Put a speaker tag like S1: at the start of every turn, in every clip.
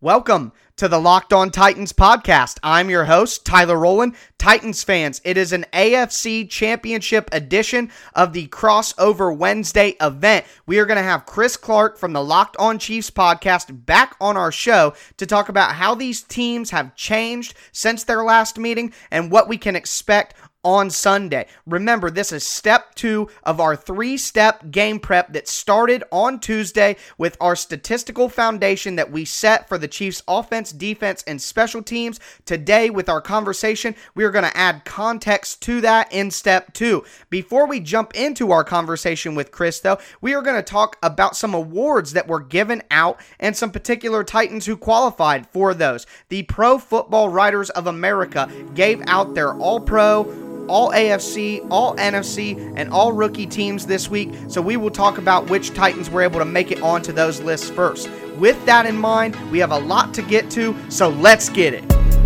S1: Welcome to the Locked On Titans podcast. I'm your host, Tyler Rowland. Titans fans, it is an AFC Championship edition of the Crossover Wednesday event. We are going to have Chris Clark from the Locked On Chiefs podcast back on our show to talk about how these teams have changed since their last meeting and what we can expect on Sunday. Remember, this is step two of our three step game prep that started on Tuesday with our statistical foundation that we set for the Chiefs' offense, defense, and special teams. Today, with our conversation, we are going to add context to that in step two. Before we jump into our conversation with Chris, though, we are going to talk about some awards that were given out and some particular Titans who qualified for those. The Pro Football Writers of America gave out their All Pro all AFC, all NFC, and all rookie teams this week. So we will talk about which Titans were able to make it onto those lists first. With that in mind, we have a lot to get to, so let's get it.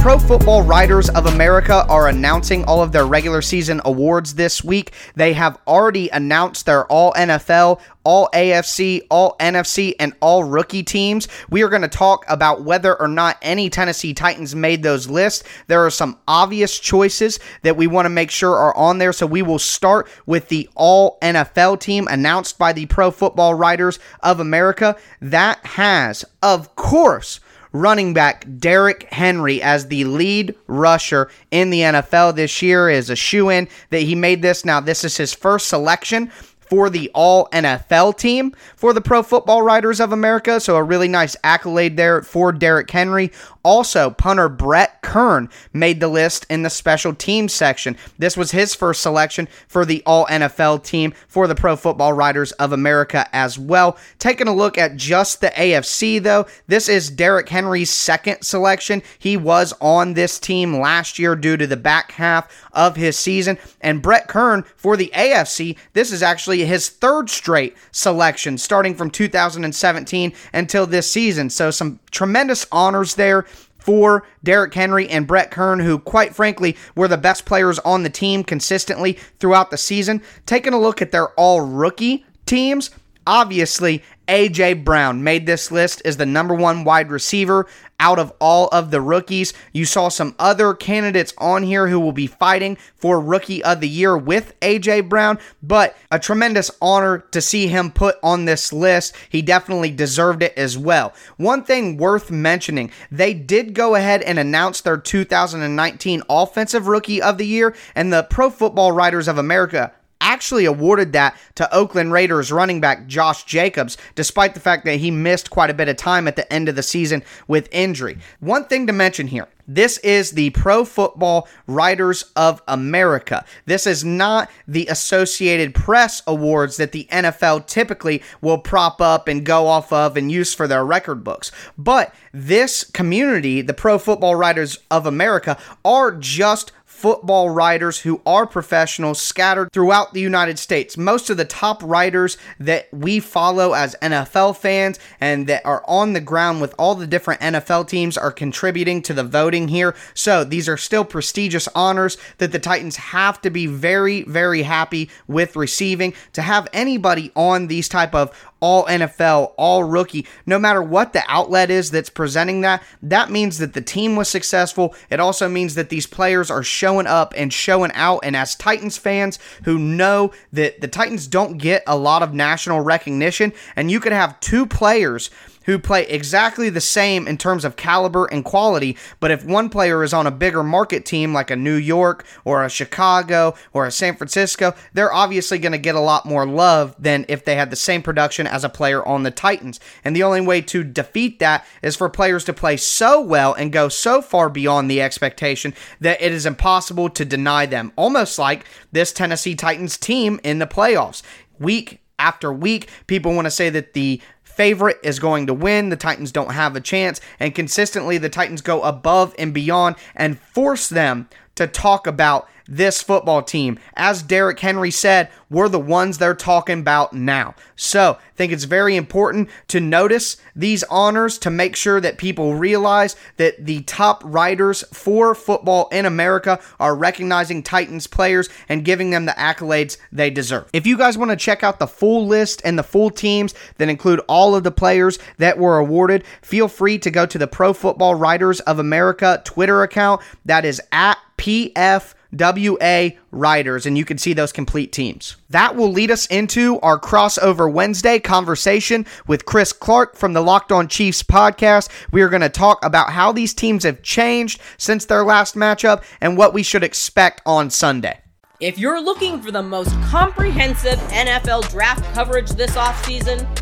S1: Pro Football Writers of America are announcing all of their regular season awards this week. They have already announced their All NFL, All AFC, All NFC, and All Rookie teams. We are going to talk about whether or not any Tennessee Titans made those lists. There are some obvious choices that we want to make sure are on there. So we will start with the All NFL team announced by the Pro Football Writers of America. That has, of course, running back Derrick Henry as the lead rusher in the NFL this year is a shoe in that he made this. Now, this is his first selection for the All NFL team for the Pro Football Writers of America. So, a really nice accolade there for Derrick Henry. Also, punter Brett Kern made the list in the special teams section. This was his first selection for the All NFL team for the Pro Football Writers of America as well. Taking a look at just the AFC, though, this is Derrick Henry's second selection. He was on this team last year due to the back half of his season. And Brett Kern for the AFC, this is actually his third straight selection starting from 2017 until this season. So, some tremendous honors there for Derrick Henry and Brett Kern, who, quite frankly, were the best players on the team consistently throughout the season. Taking a look at their all rookie teams, obviously, A.J. Brown made this list as the number one wide receiver out of all of the rookies. You saw some other candidates on here who will be fighting for Rookie of the Year with A.J. Brown, but a tremendous honor to see him put on this list. He definitely deserved it as well. One thing worth mentioning they did go ahead and announce their 2019 Offensive Rookie of the Year, and the Pro Football Writers of America actually awarded that to Oakland Raiders running back Josh Jacobs, despite the fact that he missed quite a bit of time at the end of the season with injury. One thing to mention here this is the Pro Football Writers of America. This is not the Associated Press awards that the NFL typically will prop up and go off of and use for their record books. But this community, the Pro Football Writers of America, are just football writers who are professionals scattered throughout the United States. Most of the top writers that we follow as NFL fans and that are on the ground with all the different NFL teams are contributing to the here. So these are still prestigious honors that the Titans have to be very, very happy with receiving. To have anybody on these type of all NFL, all rookie, no matter what the outlet is that's presenting that, that means that the team was successful. It also means that these players are showing up and showing out. And as Titans fans who know that the Titans don't get a lot of national recognition, and you could have two players who play exactly the same in terms of caliber and quality, but if one player is on a bigger market team like a New York or a Chicago or a San Francisco, they're obviously going to get a lot more love than if they had the same production as a player on the Titans. And the only way to defeat that is for players to play so well and go so far beyond the expectation that it is impossible to deny them, almost like this Tennessee Titans team in the playoffs. Week after week. People want to say that the favorite is going to win. The Titans don't have a chance. And consistently, the Titans go above and beyond and force them to talk about this football team. As Derrick Henry said, we're the ones they're talking about now. So, I think it's very important to notice these honors to make sure that people realize that the top writers for football in America are recognizing Titans players and giving them the accolades they deserve. If you guys want to check out the full list and the full teams that include all of the players that were awarded, feel free to go to the Pro Football Writers of America Twitter account. That is at PF WA Writers, and you can see those complete teams. That will lead us into our crossover Wednesday conversation with Chris Clark from the Locked On Chiefs podcast. We are going to talk about how these teams have changed since their last matchup and what we should expect on Sunday.
S2: If you're looking for the most comprehensive NFL draft coverage this offseason,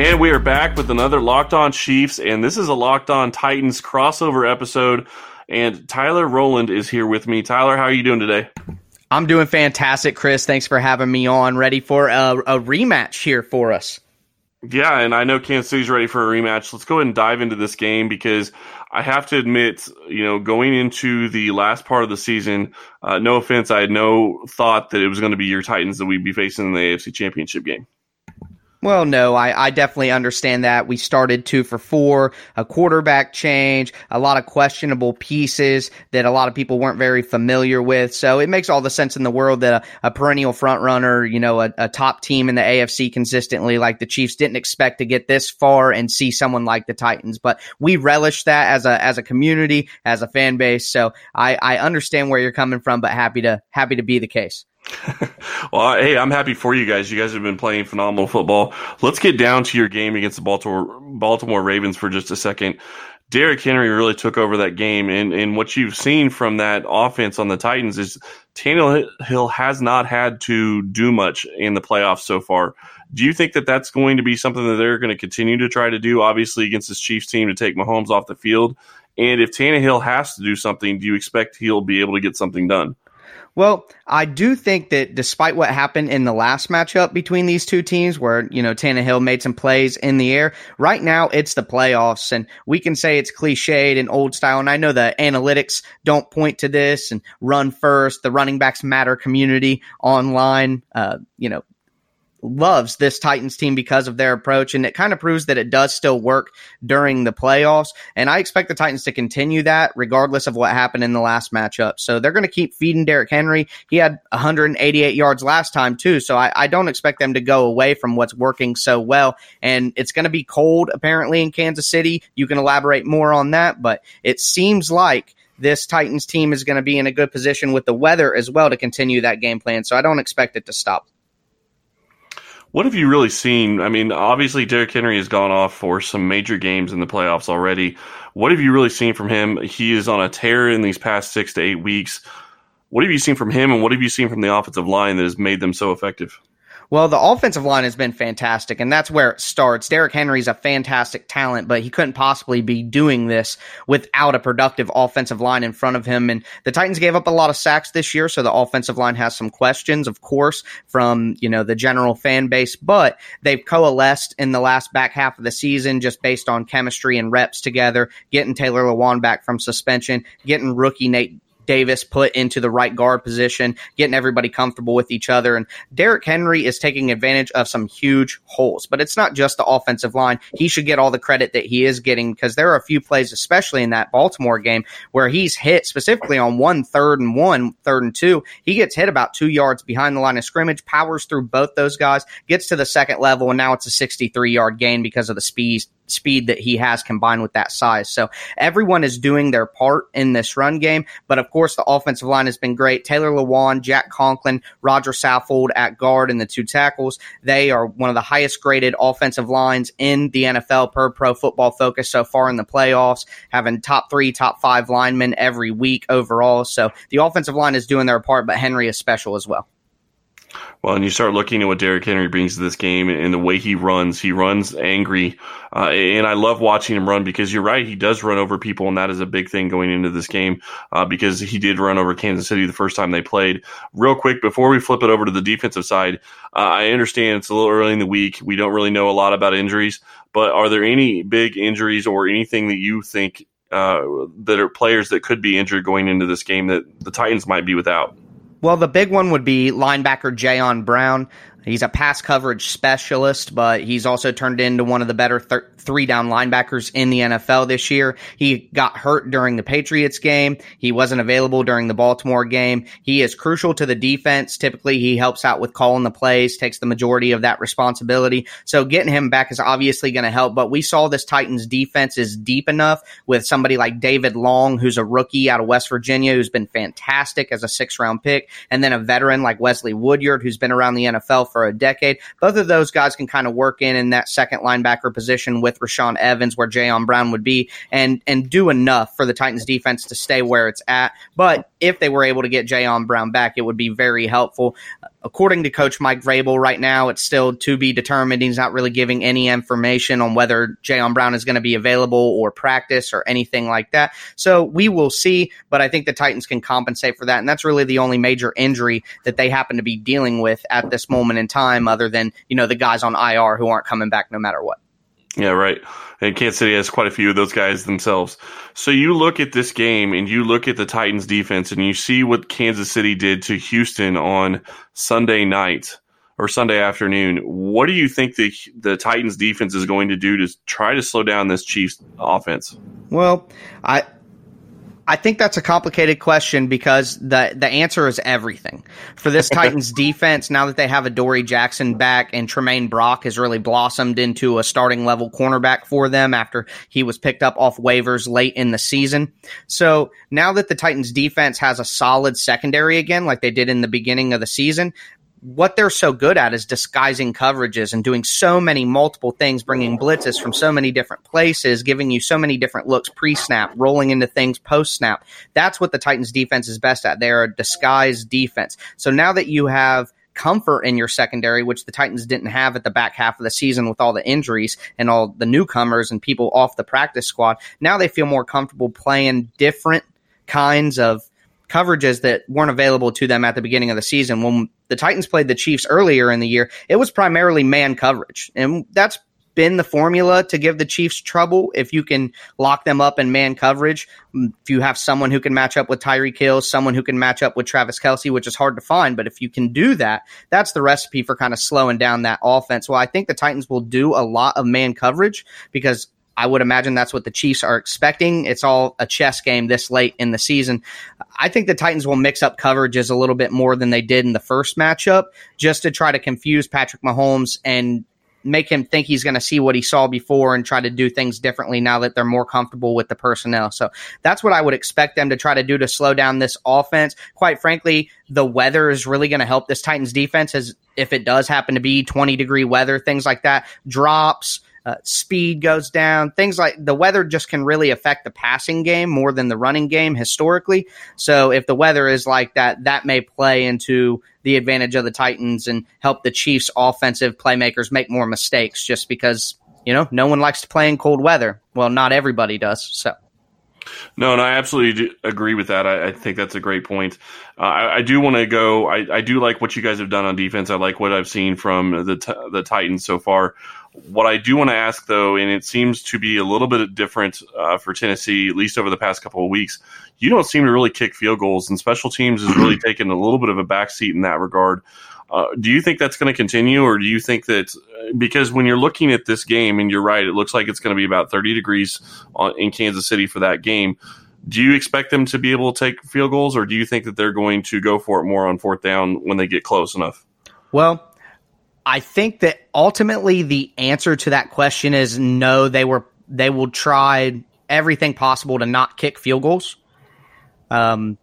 S3: And we are back with another Locked On Chiefs, and this is a Locked On Titans crossover episode. And Tyler Roland is here with me. Tyler, how are you doing today?
S1: I'm doing fantastic, Chris. Thanks for having me on. Ready for a, a rematch here for us.
S3: Yeah, and I know Kansas City's ready for a rematch. Let's go ahead and dive into this game because I have to admit, you know, going into the last part of the season, uh, no offense, I had no thought that it was going to be your Titans that we'd be facing in the AFC Championship game.
S1: Well, no, I, I definitely understand that. We started two for four, a quarterback change, a lot of questionable pieces that a lot of people weren't very familiar with. So it makes all the sense in the world that a, a perennial front runner, you know, a, a, top team in the AFC consistently, like the Chiefs, didn't expect to get this far and see someone like the Titans. But we relish that as a as a community, as a fan base. So I, I understand where you're coming from, but happy to happy to be the case.
S3: well, hey, I'm happy for you guys. You guys have been playing phenomenal football. Let's get down to your game against the Baltimore Baltimore Ravens for just a second. Derrick Henry really took over that game, and, and what you've seen from that offense on the Titans is Tannehill has not had to do much in the playoffs so far. Do you think that that's going to be something that they're going to continue to try to do, obviously, against this Chiefs team to take Mahomes off the field? And if Tannehill has to do something, do you expect he'll be able to get something done?
S1: Well, I do think that despite what happened in the last matchup between these two teams, where, you know, Tannehill made some plays in the air, right now it's the playoffs and we can say it's cliched and old style. And I know the analytics don't point to this and run first, the running backs matter community online, uh, you know, loves this Titans team because of their approach. And it kind of proves that it does still work during the playoffs. And I expect the Titans to continue that regardless of what happened in the last matchup. So they're going to keep feeding Derrick Henry. He had 188 yards last time, too. So I, I don't expect them to go away from what's working so well. And it's going to be cold, apparently, in Kansas City. You can elaborate more on that, but it seems like this Titans team is going to be in a good position with the weather as well to continue that game plan. So I don't expect it to stop.
S3: What have you really seen? I mean, obviously Derrick Henry has gone off for some major games in the playoffs already. What have you really seen from him? He is on a tear in these past six to eight weeks. What have you seen from him, and what have you seen from the offensive line that has made them so effective?
S1: Well, the offensive line has been fantastic, and that's where it starts. Derrick Henry's a fantastic talent, but he couldn't possibly be doing this without a productive offensive line in front of him. And the Titans gave up a lot of sacks this year, so the offensive line has some questions, of course, from you know the general fan base. But they've coalesced in the last back half of the season, just based on chemistry and reps together, getting Taylor Lewan back from suspension, getting rookie Nate Davis put into the right guard position, getting everybody comfortable with each other. And Derrick Henry is taking advantage of some huge holes. But it's not just the offensive line. He should get all the credit that he is getting because there are a few plays, especially in that Baltimore game, where he's hit specifically on one third and one, third and two. He gets hit about two yards behind the line of scrimmage, powers through both those guys, gets to the second level, and now it's a 63 yard gain because of the speed speed that he has combined with that size. So everyone is doing their part in this run game. But of course, the offensive line has been great. Taylor Lewan, Jack Conklin, Roger Saffold at guard and the two tackles. They are one of the highest graded offensive lines in the NFL per pro football focus so far in the playoffs, having top three, top five linemen every week overall. So the offensive line is doing their part, but Henry is special as well.
S3: Well, and you start looking at what Derrick Henry brings to this game and the way he runs. He runs angry, uh, and I love watching him run because you're right. He does run over people, and that is a big thing going into this game uh, because he did run over Kansas City the first time they played. Real quick, before we flip it over to the defensive side, uh, I understand it's a little early in the week. We don't really know a lot about injuries, but are there any big injuries or anything that you think uh, that are players that could be injured going into this game that the Titans might be without?
S1: Well, the big one would be linebacker Jayon Brown. He's a pass coverage specialist, but he's also turned into one of the better thir- three down linebackers in the NFL this year. He got hurt during the Patriots game. He wasn't available during the Baltimore game. He is crucial to the defense. Typically, he helps out with calling the plays, takes the majority of that responsibility. So getting him back is obviously going to help, but we saw this Titans defense is deep enough with somebody like David Long, who's a rookie out of West Virginia, who's been fantastic as a six round pick, and then a veteran like Wesley Woodyard, who's been around the NFL for a decade. Both of those guys can kind of work in in that second linebacker position with Rashaan Evans, where Jayon Brown would be, and and do enough for the Titans defense to stay where it's at. But if they were able to get Jayon Brown back, it would be very helpful. According to Coach Mike Vrabel, right now it's still to be determined. He's not really giving any information on whether Jayon Brown is going to be available or practice or anything like that. So we will see, but I think the Titans can compensate for that, and that's really the only major injury that they happen to be dealing with at this moment in time, other than you know the guys on IR who aren't coming back no matter what.
S3: Yeah, right. And Kansas City has quite a few of those guys themselves. So you look at this game and you look at the Titans defense and you see what Kansas City did to Houston on Sunday night or Sunday afternoon. What do you think the the Titans defense is going to do to try to slow down this Chiefs offense?
S1: Well, I I think that's a complicated question because the the answer is everything for this Titans defense. Now that they have Adoree' Jackson back and Tramaine Brock has really blossomed into a starting level cornerback for them after he was picked up off waivers late in the season. So now that the Titans defense has a solid secondary again, like they did in the beginning of the season, what they're so good at is disguising coverages and doing so many multiple things, bringing blitzes from so many different places, giving you so many different looks pre snap, rolling into things post snap. That's what the Titans defense is best at. They're a disguised defense. So now that you have comfort in your secondary, which the Titans didn't have at the back half of the season with all the injuries and all the newcomers and people off the practice squad, now they feel more comfortable playing different kinds of coverages that weren't available to them at the beginning of the season. When the Titans played the Chiefs earlier in the year, it was primarily man coverage. And that's been the formula to give the Chiefs trouble if you can lock them up in man coverage. Mm, if you have someone who can match up with Tyreek Hill, someone who can match up with Travis Kelce, which is hard to find, but if you can do that, that's the recipe for kind of slowing down that offense. Well, I think the Titans will do a lot of man coverage because I would imagine that's what the Chiefs are expecting. It's all a chess game this late in the season. I think the Titans will mix up coverages a little bit more than they did in the first matchup just to try to confuse Patrick Mahomes and make him think he's going to see what he saw before and try to do things differently now that they're more comfortable with the personnel. So that's what I would expect them to try to do to slow down this offense. Quite frankly, the weather is really going to help this Titans defense as if it does happen to be 20 degree weather, things like that, drops, uh, speed goes down. Things like the weather just can really affect the passing game more than the running game historically. So if the weather is like that, that may play into the advantage of the Titans and help the Chiefs' offensive playmakers make more mistakes just because, you know, no one likes to play in cold weather. Well, not everybody does. So.
S3: No, and I absolutely agree with that. I, I, think that's a great point. Uh, I, I, do want to go. I, I, do like what you guys have done on defense. I like what I've seen from the t- the Titans so far. What I do want to ask, though, and it seems to be a little bit different uh, for Tennessee, at least over the past couple of weeks, you don't seem to really kick field goals, and special teams has really taken a little bit of a backseat in that regard. Uh, do you think that's going to continue, or do you think that uh, because when you're looking at this game, and you're right, it looks like it's going to be about 30 degrees on, in Kansas City for that game. Do you expect them to be able to take field goals, or do you think that they're going to go for it more on fourth down when they get close enough?
S1: Well, I think that ultimately the answer to that question is no. They were they will try everything possible to not kick field goals. Um,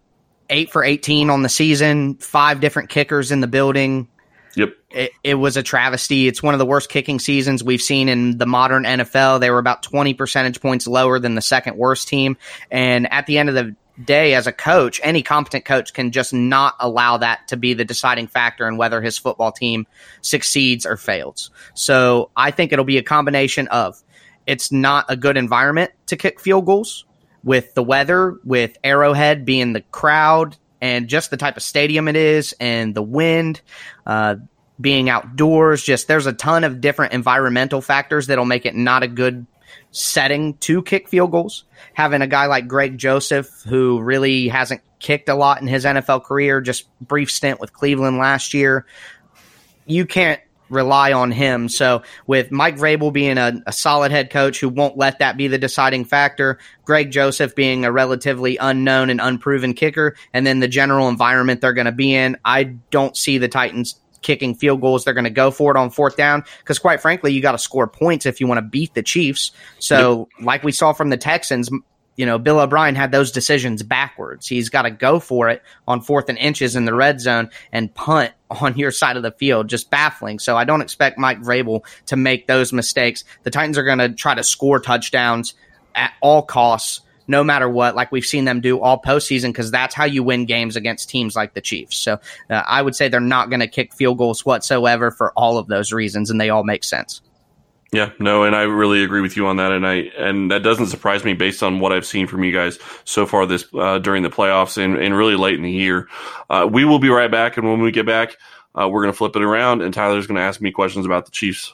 S1: eight for eighteen on the season, five different kickers in the building.
S3: Yep,
S1: it, it was a travesty. It's one of the worst kicking seasons we've seen in the modern NFL. They were about twenty percentage points lower than the second worst team, and at the end of the day as a coach, any competent coach can just not allow that to be the deciding factor in whether his football team succeeds or fails. So I think it'll be a combination of it's not a good environment to kick field goals with the weather, with Arrowhead being the crowd and just the type of stadium it is and the wind. Uh, being outdoors, just there's a ton of different environmental factors that'll make it not a good setting to kick field goals. Having a guy like Greg Joseph, who really hasn't kicked a lot in his NFL career, just brief stint with Cleveland last year, you can't rely on him. So with Mike Vrabel being a, a, solid head coach who won't let that be the deciding factor, Greg Joseph being a relatively unknown and unproven kicker, and then the general environment they're going to be in, I don't see the Titans kicking field goals. They're going to go for it on fourth down because, quite frankly, you got to score points if you want to beat the Chiefs. So, yep. like we saw from the Texans, you know, Bill O'Brien had those decisions backwards. He's got to go for it on fourth and inches in the red zone and punt on your side of the field. Just baffling. So I don't expect Mike Vrabel to make those mistakes. The Titans are going to try to score touchdowns at all costs no matter what, like we've seen them do all postseason, because that's how you win games against teams like the Chiefs. So uh, I would say they're not going to kick field goals whatsoever for all of those reasons, and they all make sense.
S3: Yeah, no, and I really agree with you on that, and I and that doesn't surprise me based on what I've seen from you guys so far this uh, during the playoffs and, and really late in the year. Uh, we will be right back, and when we get back, uh, we're going to flip it around, and Tyler's going to ask me questions about the Chiefs.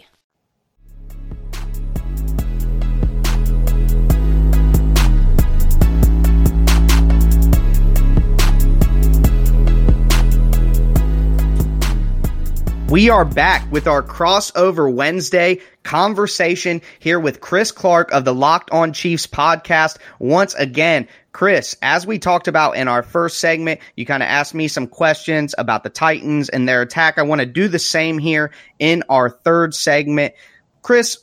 S1: We are back with our crossover Wednesday conversation here with Chris Clark of the Locked On Chiefs podcast. Once again, Chris, as we talked about in our first segment, you kind of asked me some questions about the Titans and their attack. I want to do the same here in our third segment. Chris,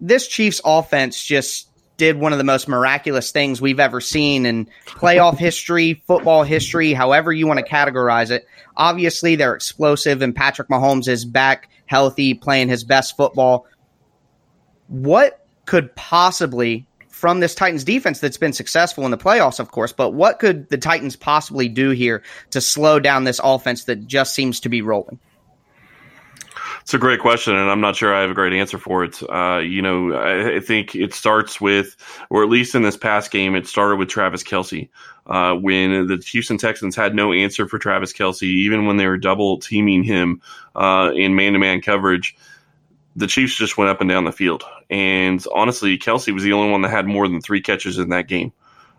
S1: this Chiefs offense just did one of the most miraculous things we've ever seen in playoff history, football history, however you want to categorize it. Obviously, they're explosive, and Patrick Mahomes is back healthy, playing his best football. What could possibly from this Titans defense that's been successful in the playoffs, of course, but what could the Titans possibly do here to slow down this offense that just seems to be rolling?
S3: It's a great question, and I'm not sure I have a great answer for it. Uh, you know, I, I, think it starts with, or at least in this past game, it started with Travis Kelce. Uh, when the Houston Texans had no answer for Travis Kelce, even when they were double teaming him uh, in man to man coverage, the Chiefs just went up and down the field. And honestly, Kelce was the only one that had more than three catches in that game.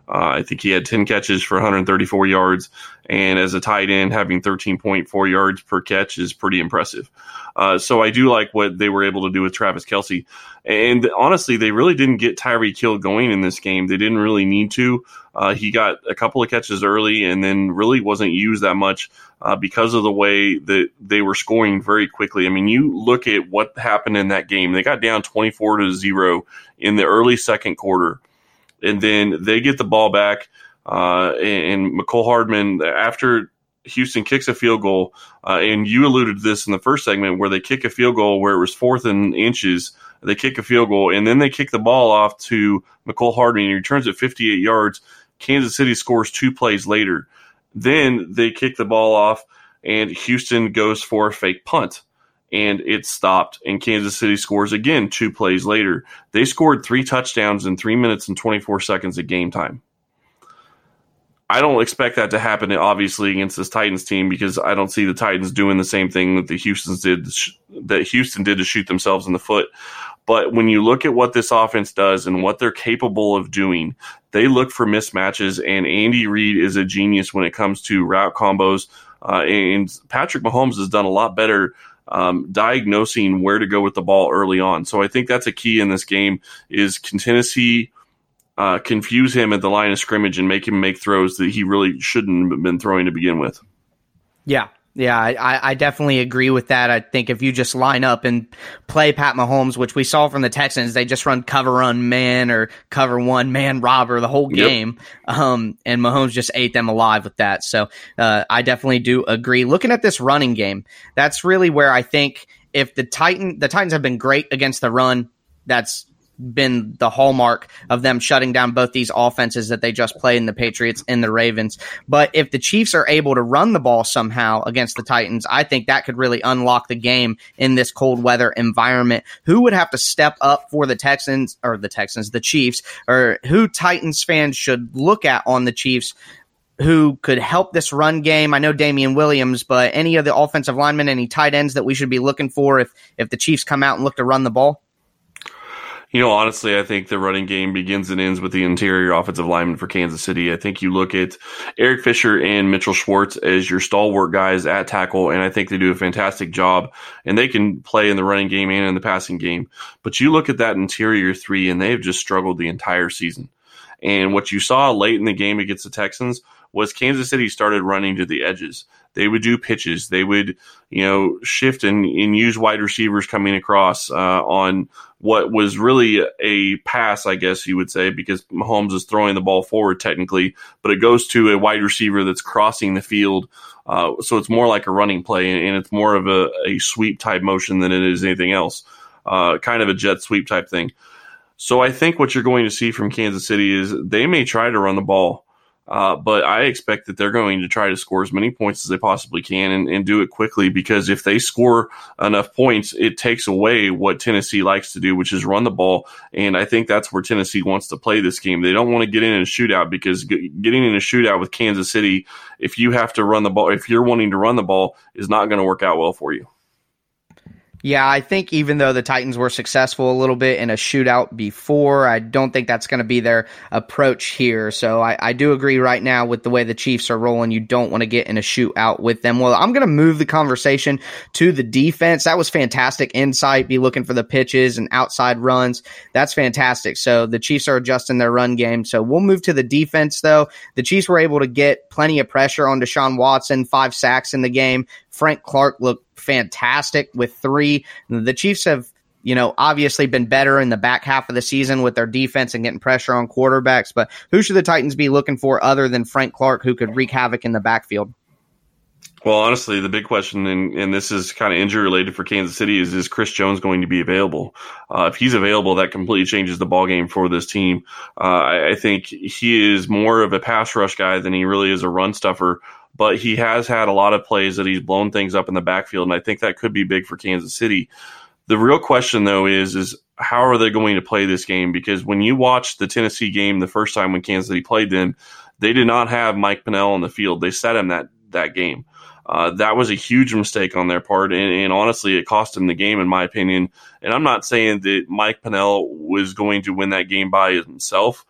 S3: Uh, I think he had 10 catches for 134 yards. And as a tight end, having 13.4 yards per catch is pretty impressive. Uh, so I do like what they were able to do with Travis Kelce. And honestly, they really didn't get Tyreek Hill going in this game. They didn't really need to. Uh, he got a couple of catches early and then really wasn't used that much uh, because of the way that they were scoring very quickly. I mean, you look at what happened in that game. They got down 24 to 0 in the early second quarter and then they get the ball back. Uh, and, Mecole Hardman, after Houston kicks a field goal, uh, and you alluded to this in the first segment where they kick a field goal where it was fourth and inches. They kick a field goal, and then they kick the ball off to Mecole Hardman, he returns it 58 yards. Kansas City scores two plays later. Then they kick the ball off, and Houston goes for a fake punt and it stopped. And Kansas City scores again two plays later. They scored three touchdowns in three minutes and 24 seconds of game time. I don't expect that to happen, obviously, against this Titans team because I don't see the Titans doing the same thing that the Houston's did that Houston did to shoot themselves in the foot. But when you look at what this offense does and what they're capable of doing, they look for mismatches. And Andy Reid is a genius when it comes to route combos. Uh, and Patrick Mahomes has done a lot better um, diagnosing where to go with the ball early on. So I think that's a key in this game is can Tennessee uh, confuse him at the line of scrimmage and make him make throws that he really shouldn't have been throwing to begin with.
S1: Yeah, yeah, I, I definitely agree with that. I think if you just line up and play Pat Mahomes, which we saw from the Texans, they just run cover run man or cover one man robber the whole game. Yep. Um, and Mahomes just ate them alive with that. So uh, I definitely do agree. Looking at this running game, that's really where I think if the Titan the Titans have been great against the run, that's been the hallmark of them shutting down both these offenses that they just played in the Patriots and the Ravens. But if the Chiefs are able to run the ball somehow against the Titans, I think that could really unlock the game in this cold weather environment. Who would have to step up for the Texans or the Texans, the Chiefs, or who Titans fans should look at on the Chiefs who could help this run game. I know Damien Williams, but any of the offensive linemen, any tight ends that we should be looking for if if the Chiefs come out and look to run the ball?
S3: You know, honestly, I think the running game begins and ends with the interior offensive lineman for Kansas City. I think you look at Eric Fisher and Mitchell Schwartz as your stalwart guys at tackle, and I think they do a fantastic job. And they can play in the running game and in the passing game. But you look at that interior three, and they've just struggled the entire season. And what you saw late in the game against the Texans was Kansas City started running to the edges. They would do pitches. They would, you know, shift and, and use wide receivers coming across uh, on what was really a pass, I guess you would say, because Mahomes is throwing the ball forward technically, but it goes to a wide receiver that's crossing the field. Uh, so it's more like a running play, and it's more of a, a sweep type motion than it is anything else. Uh, kind of a jet sweep type thing. So I think what you're going to see from Kansas City is they may try to run the ball. Uh, but I expect that they're going to try to score as many points as they possibly can and, and, do it quickly because if they score enough points, it takes away what Tennessee likes to do, which is run the ball. And I think that's where Tennessee wants to play this game. They don't want to get in a shootout because getting in a shootout with Kansas City, if you have to run the ball, if you're wanting to run the ball, is not going to work out well for you.
S1: Yeah, I think even though the Titans were successful a little bit in a shootout before, I don't think that's going to be their approach here. So I, I, do agree right now with the way the Chiefs are rolling. You don't want to get in a shootout with them. Well, I'm going to move the conversation to the defense. That was fantastic insight. Be looking for the pitches and outside runs. That's fantastic. So the Chiefs are adjusting their run game. So we'll move to the defense though. The Chiefs were able to get plenty of pressure on Deshaun Watson, five sacks in the game. Frank Clark looked fantastic with three. The Chiefs have, you know, obviously been better in the back half of the season with their defense and getting pressure on quarterbacks. But who should the Titans be looking for other than Frank Clark, who could wreak havoc in the backfield?
S3: Well, honestly, the big question, and, and this is kind of injury related for Kansas City, is is Chris Jones going to be available? Uh, if he's available, that completely changes the ball game for this team. Uh, I, I, think he is more of a pass rush guy than he really is a run stuffer. But he has had a lot of plays that he's blown things up in the backfield, and I think that could be big for Kansas City. The real question, though, is is how are they going to play this game? Because when you watched the Tennessee game the first time when Kansas City played them, they did not have Mike Pennel on the field. They set him that that game. Uh, that was a huge mistake on their part, and, and, honestly, it cost them the game, in my opinion. And I'm not saying that Mike Pennel was going to win that game by himself,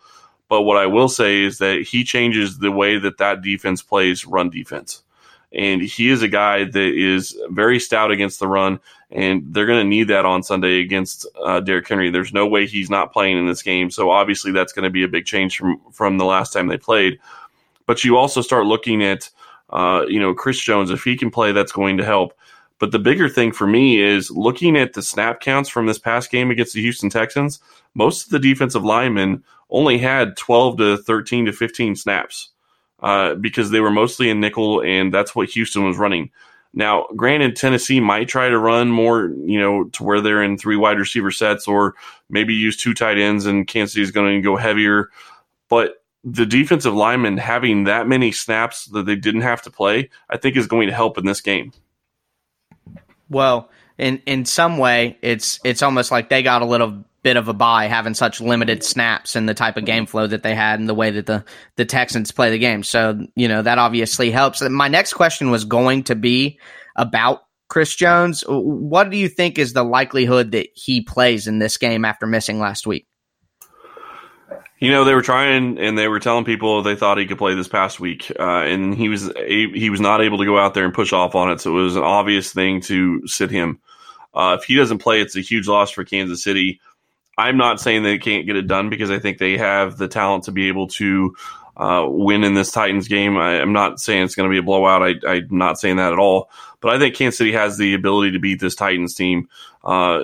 S3: but what I will say is that he changes the way that that defense plays run defense. And he is a guy that is very stout against the run, and they're going to need that on Sunday against uh, Derrick Henry. There's no way he's not playing in this game, so obviously that's going to be a big change from from the last time they played. But you also start looking at uh, you know, Chris Jones, if he can play, that's going to help. But the bigger thing for me is looking at the snap counts from this past game against the Houston Texans. Most of the defensive linemen only had 12 to 13 to 15 snaps uh, because they were mostly in nickel, and that's what Houston was running. Now, granted, Tennessee might try to run more, you know, to where they're in three wide receiver sets or maybe use two tight ends, and Kansas City is going to go heavier. But the defensive linemen having that many snaps that they didn't have to play, I think is going to help in this game.
S1: Well, in in some way, it's it's almost like they got a little bit of a buy having such limited snaps and the type of game flow that they had and the way that the the Texans play the game. So you know that obviously helps. My next question was going to be about Chris Jones. What do you think is the likelihood that he plays in this game after missing last week?
S3: You know, they were trying and they were telling people they thought he could play this past week, uh, and he was a, he was not able to go out there and push off on it. So it was an obvious thing to sit him. Uh, if he doesn't play, it's a huge loss for Kansas City. I'm not saying they can't get it done because I think they have the talent to be able to uh, win in this Titans game. I, am not saying it's going to be a blowout. I, I'm not saying that at all. But I think Kansas City has the ability to beat this Titans team. Uh,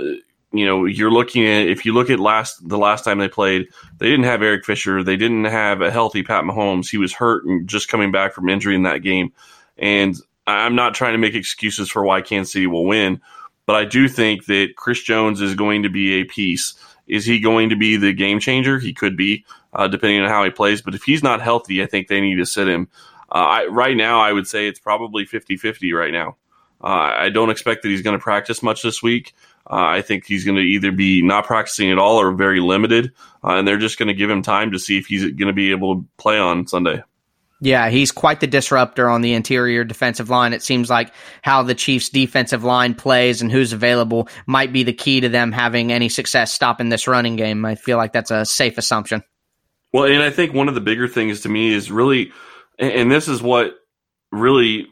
S3: you know, you're looking at if you look at last the last time they played, they didn't have Eric Fisher, they didn't have a healthy Pat Mahomes. He was hurt and just coming back from injury in that game. And I'm not trying to make excuses for why Kansas City will win, but I do think that Chris Jones is going to be a piece. Is he going to be the game changer? He could be, uh, depending on how he plays. But if he's not healthy, I think they need to sit him. Uh, I, right now, I would say it's probably 50 50 right now. Uh, I don't expect that he's going to practice much this week. Uh, I think he's going to either be not practicing at all or very limited, uh, and they're just going to give him time to see if he's going to be able to play on Sunday.
S1: Yeah, he's quite the disruptor on the interior defensive line. It seems like how the Chiefs' defensive line plays and who's available might be the key to them having any success stopping this running game. I feel like that's a safe assumption.
S3: Well, and I think one of the bigger things to me is really, and this is what really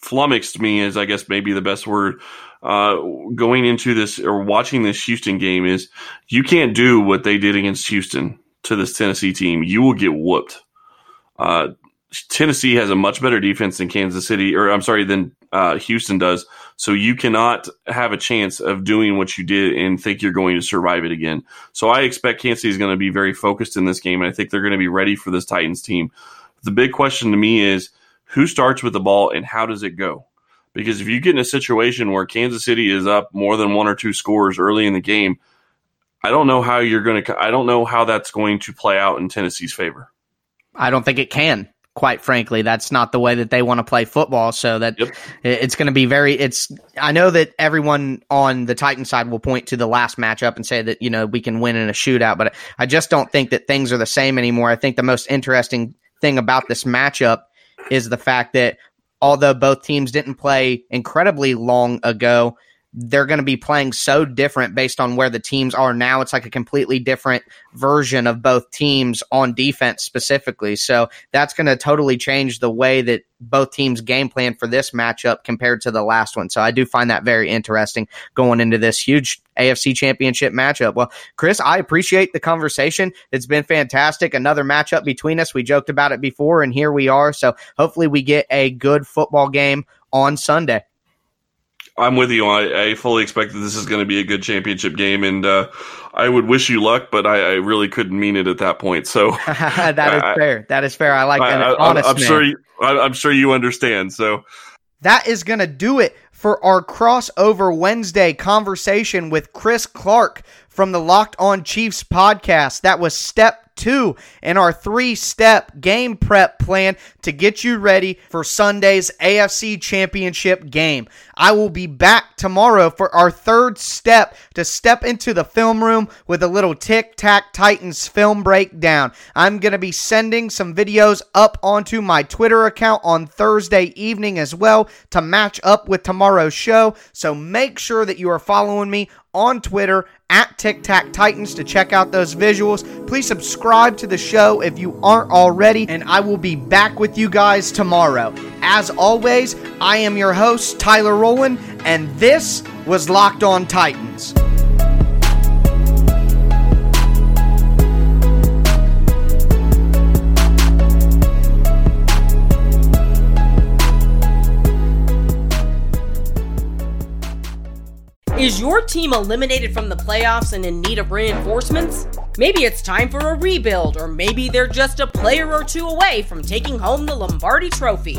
S3: flummoxed me, is I guess maybe the best word uh, going into this or watching this Houston game is you can't do what they did against Houston to this Tennessee team. You will get whooped. Uh, Tennessee has a much better defense than Kansas City, or I'm sorry, than uh, Houston does. So you cannot have a chance of doing what you did and think you're going to survive it again. So I expect Kansas City is going to be very focused in this game, and I think they're going to be ready for this Titans team. The big question to me is who starts with the ball and how does it go? Because if you get in a situation where Kansas City is up more than one or two scores early in the game, I don't know how you're going to. I don't know how that's going to play out in Tennessee's favor.
S1: I don't think it can. Quite frankly, that's not the way that they want to play football. So that yep. it's going to be very. It's. I know that everyone on the Titan side will point to the last matchup and say that you know we can win in a shootout, but I just don't think that things are the same anymore. I think the most interesting thing about this matchup is the fact that although both teams didn't play incredibly long ago, they're going to be playing so different based on where the teams are now. It's like a completely different version of both teams on defense specifically. So that's going to totally change the way that both teams game plan for this matchup compared to the last one. So I do find that very interesting going into this huge AFC championship matchup. Well, Chris, I appreciate the conversation. It's been fantastic. Another matchup between us. We joked about it before and here we are. So hopefully we get a good football game on Sunday.
S3: I'm with you. I, I, fully expect that this is going to be a good championship game, and uh, I would wish you luck, but I, I, really couldn't mean it at that point. So
S1: that is I, fair. That is fair. I like that.
S3: I, am sure. You, I'm sure you understand. So
S1: that is going to do it for our crossover Wednesday conversation with Chris Clark from the Locked On Chiefs podcast. That was step two in our three step game prep plan to get you ready for Sunday's AFC Championship game. I will be back tomorrow for our third step to step into the film room with a little Tic Tac Titans film breakdown. I'm going to be sending some videos up onto my Twitter account on Thursday evening as well to match up with tomorrow's show. So make sure that you are following me on Twitter at Tic Tac Titans to check out those visuals. Please subscribe to the show if you aren't already, and I will be back with you guys tomorrow. As always, I am your host, Tyler Rowland, and this was Locked On Titans.
S2: Is your team eliminated from the playoffs and in need of reinforcements? Maybe it's time for a rebuild, or maybe they're just a player or two away from taking home the Lombardi Trophy.